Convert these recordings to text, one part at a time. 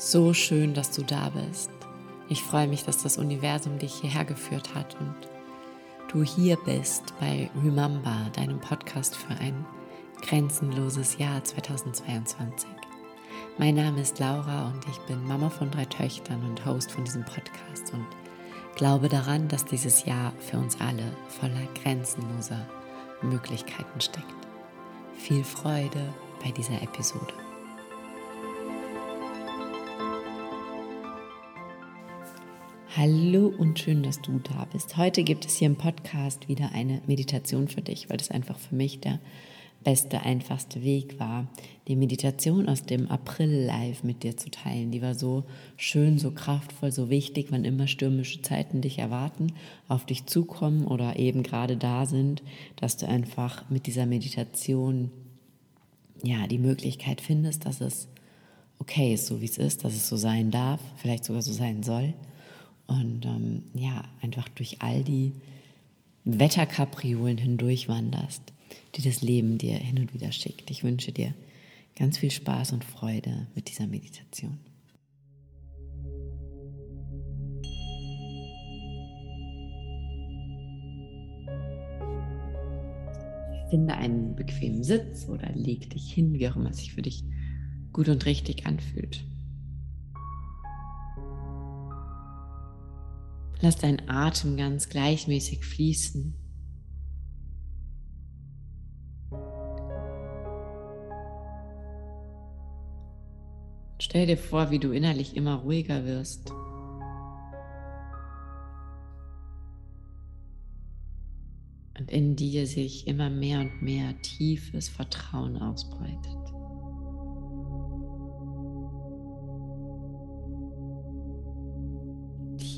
So schön, dass du da bist. Ich freue mich, dass das Universum dich hierher geführt hat und du hier bist bei Remember, deinem Podcast für ein grenzenloses Jahr 2022. Mein Name ist Laura und ich bin Mama von drei Töchtern und Host von diesem Podcast und glaube daran, dass dieses Jahr für uns alle voller grenzenloser Möglichkeiten steckt. Viel Freude bei dieser Episode. Hallo und schön, dass du da bist. Heute gibt es hier im Podcast wieder eine Meditation für dich, weil das einfach für mich der beste, einfachste Weg war, die Meditation aus dem April live mit dir zu teilen. Die war so schön, so kraftvoll, so wichtig, wann immer stürmische Zeiten dich erwarten, auf dich zukommen oder eben gerade da sind, dass du einfach mit dieser Meditation ja die Möglichkeit findest, dass es okay ist, so wie es ist, dass es so sein darf, vielleicht sogar so sein soll und ähm, ja, einfach durch all die Wetterkapriolen hindurch wanderst, die das Leben dir hin und wieder schickt. Ich wünsche dir ganz viel Spaß und Freude mit dieser Meditation. Finde einen bequemen Sitz oder leg dich hin, wie auch immer es sich für dich gut und richtig anfühlt. Lass deinen Atem ganz gleichmäßig fließen. Stell dir vor, wie du innerlich immer ruhiger wirst. Und in dir sich immer mehr und mehr tiefes Vertrauen ausbreitet.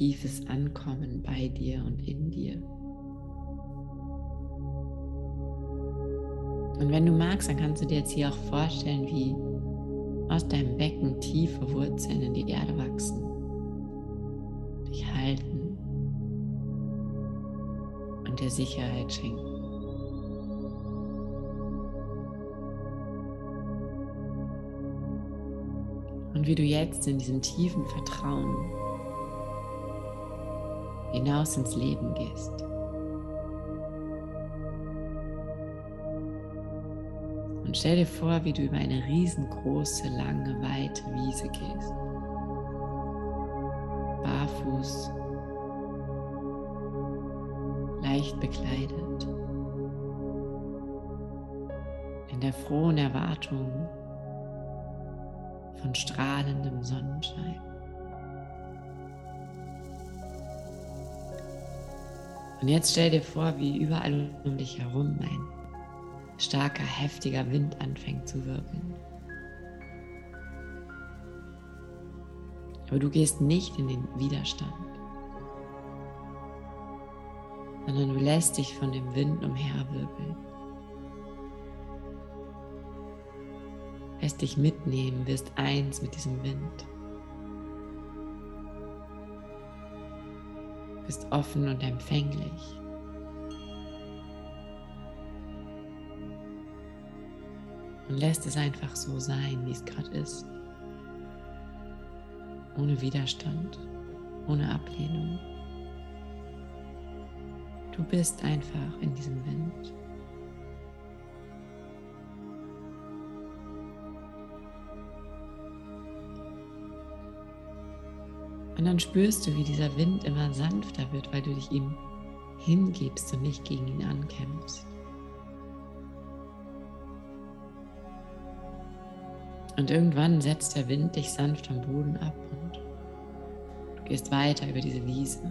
Tiefes Ankommen bei dir und in dir. Und wenn du magst, dann kannst du dir jetzt hier auch vorstellen, wie aus deinem Becken tiefe Wurzeln in die Erde wachsen, dich halten und dir Sicherheit schenken. Und wie du jetzt in diesem tiefen Vertrauen hinaus ins Leben gehst. Und stell dir vor, wie du über eine riesengroße, lange, weite Wiese gehst. Barfuß, leicht bekleidet. In der frohen Erwartung von strahlendem Sonnenschein. Und jetzt stell dir vor, wie überall um dich herum ein starker, heftiger Wind anfängt zu wirbeln. Aber du gehst nicht in den Widerstand, sondern du lässt dich von dem Wind umherwirbeln. Lässt dich mitnehmen, wirst eins mit diesem Wind. Bist offen und empfänglich. Und lässt es einfach so sein, wie es gerade ist. Ohne Widerstand, ohne Ablehnung. Du bist einfach in diesem Wind. Und dann spürst du, wie dieser Wind immer sanfter wird, weil du dich ihm hingibst und nicht gegen ihn ankämpfst. Und irgendwann setzt der Wind dich sanft am Boden ab und du gehst weiter über diese Wiese.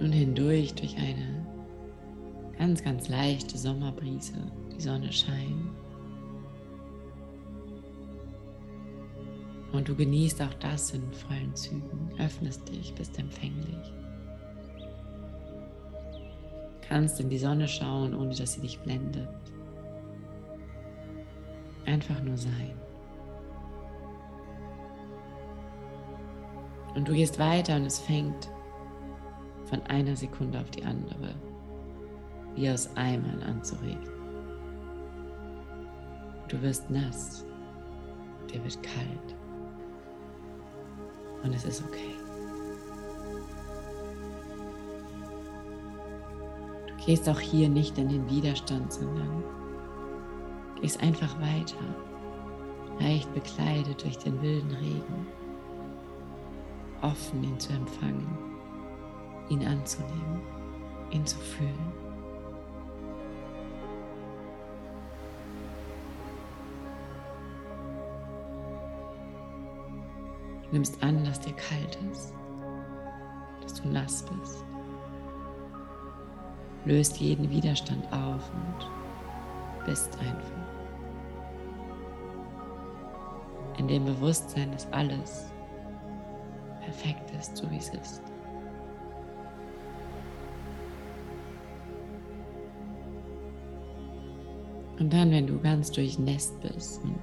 Nun hindurch durch eine ganz, ganz leichte Sommerbrise. Die Sonne scheint. Und du genießt auch das in vollen Zügen, öffnest dich, bist empfänglich. Kannst in die Sonne schauen, ohne dass sie dich blendet. Einfach nur sein. Und du gehst weiter und es fängt von einer Sekunde auf die andere wie aus Eimern anzuregen. Du wirst nass dir wird kalt. Und es ist okay. Du gehst auch hier nicht in den Widerstand, sondern gehst einfach weiter, leicht bekleidet durch den wilden Regen, offen ihn zu empfangen, ihn anzunehmen, ihn zu fühlen. Nimmst an, dass dir kalt ist, dass du nass bist. Löst jeden Widerstand auf und bist einfach. In dem Bewusstsein, dass alles perfekt ist, so wie es ist. Und dann, wenn du ganz durchnässt bist und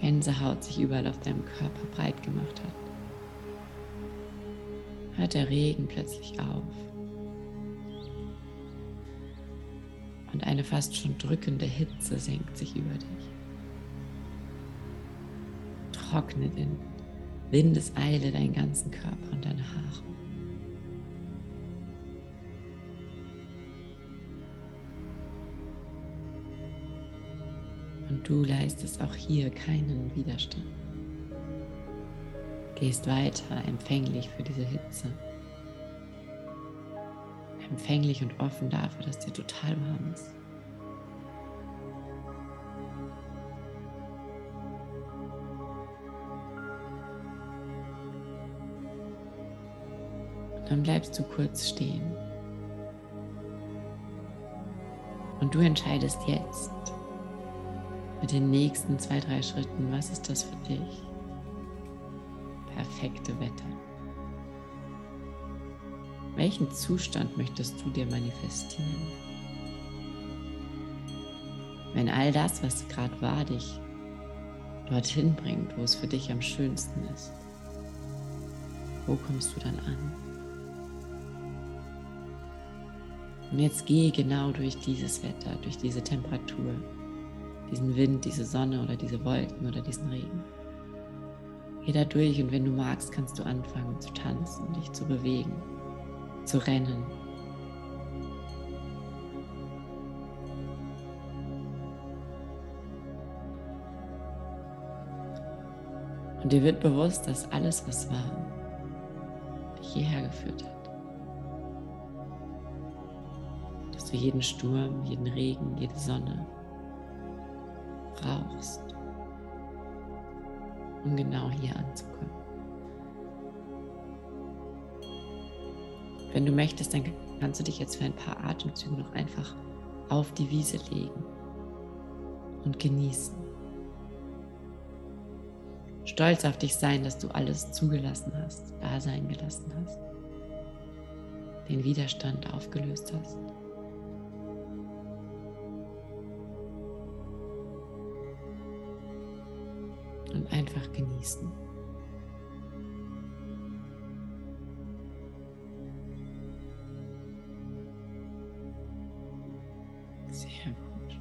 Gänsehaut sich überall auf deinem Körper breit gemacht hat, hört der Regen plötzlich auf. Und eine fast schon drückende Hitze senkt sich über dich. Trocknet in Windeseile deinen ganzen Körper und deine Haare. Du leistest auch hier keinen Widerstand. Gehst weiter empfänglich für diese Hitze. Empfänglich und offen dafür, dass dir total warm ist. Dann bleibst du kurz stehen. Und du entscheidest jetzt mit den nächsten zwei, drei Schritten, was ist das für dich? Perfekte Wetter. Welchen Zustand möchtest du dir manifestieren? Wenn all das, was gerade war, dich dorthin bringt, wo es für dich am schönsten ist, wo kommst du dann an? Und jetzt gehe genau durch dieses Wetter, durch diese Temperatur, diesen Wind, diese Sonne oder diese Wolken oder diesen Regen. Geh da durch und wenn du magst, kannst du anfangen zu tanzen, dich zu bewegen, zu rennen. Und dir wird bewusst, dass alles, was war, dich hierher geführt hat. dass du jeden Sturm, jeden Regen, jede Sonne brauchst, um genau hier anzukommen. Wenn du möchtest, dann kannst du dich jetzt für ein paar Atemzüge noch einfach auf die Wiese legen und genießen. Stolz auf dich sein, dass du alles zugelassen hast, da sein gelassen hast, den Widerstand aufgelöst hast. Einfach genießen. Sehr gut.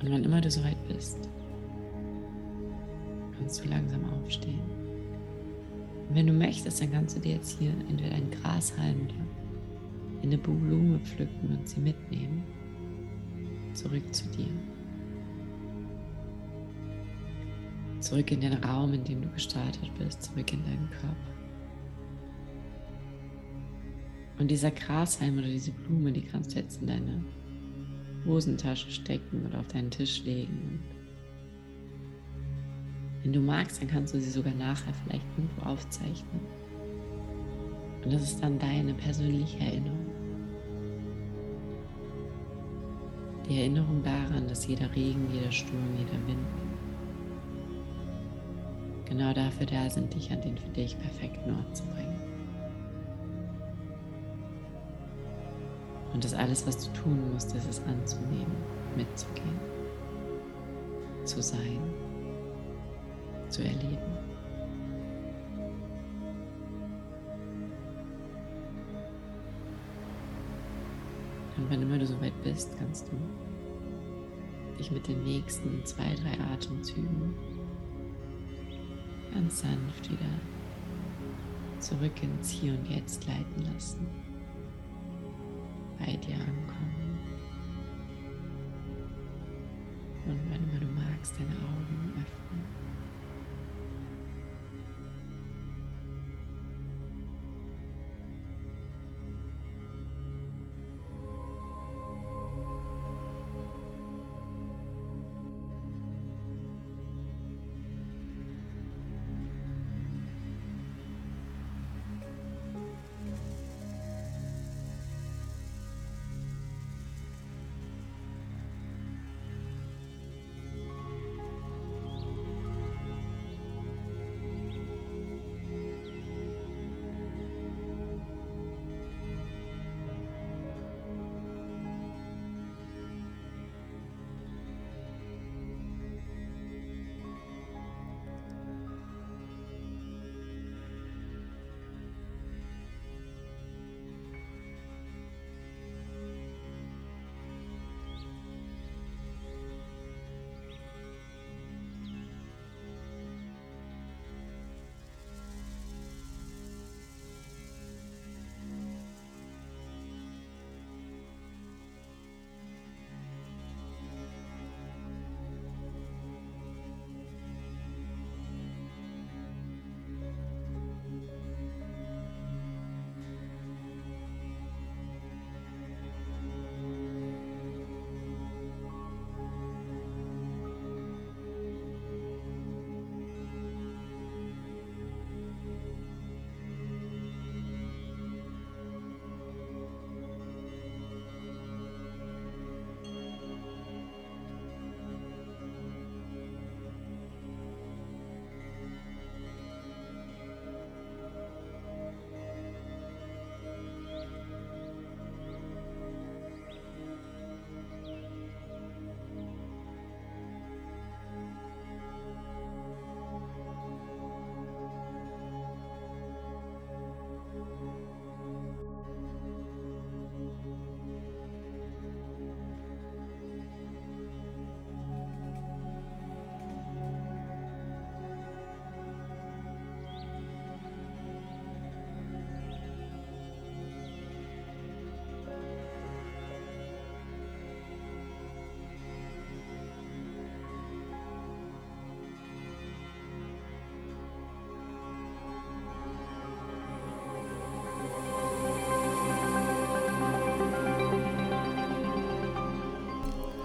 Und wann immer du soweit bist, kannst du langsam aufstehen. Und wenn du möchtest, dann kannst du dir jetzt hier entweder einen Grashalm oder eine Blume pflücken und sie mitnehmen. Zurück zu dir. Zurück in den Raum, in dem du gestartet bist, zurück in deinen Körper. Und dieser Grashalm oder diese Blume, die kannst du jetzt in deine Hosentasche stecken oder auf deinen Tisch legen wenn du magst, dann kannst du sie sogar nachher vielleicht irgendwo aufzeichnen. Und das ist dann deine persönliche Erinnerung. Die Erinnerung daran, dass jeder Regen, jeder Sturm, jeder Wind genau dafür da sind, dich an den für dich perfekten Ort zu bringen. Und das alles, was du tun musst, ist es anzunehmen, mitzugehen, zu sein zu erleben. Und wenn immer du soweit bist, kannst du dich mit den nächsten zwei, drei Atemzügen ganz sanft wieder zurück ins Hier und Jetzt leiten lassen, bei dir ankommen. Und wenn immer du magst, deine Augen öffnen.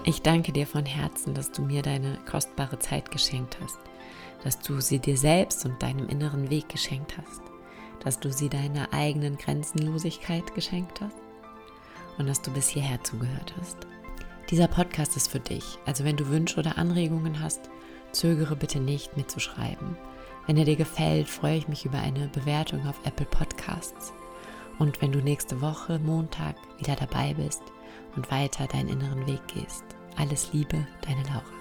Ich danke dir von Herzen, dass du mir deine kostbare Zeit geschenkt hast, dass du sie dir selbst und deinem inneren Weg geschenkt hast, dass du sie deiner eigenen Grenzenlosigkeit geschenkt hast und dass du bis hierher zugehört hast. Dieser Podcast ist für dich, also wenn du Wünsche oder Anregungen hast, zögere bitte nicht, mir zu schreiben. Wenn er dir gefällt, freue ich mich über eine Bewertung auf Apple Podcasts. Und wenn du nächste Woche, Montag, wieder dabei bist und weiter deinen inneren Weg gehst. Alles Liebe, deine Laura.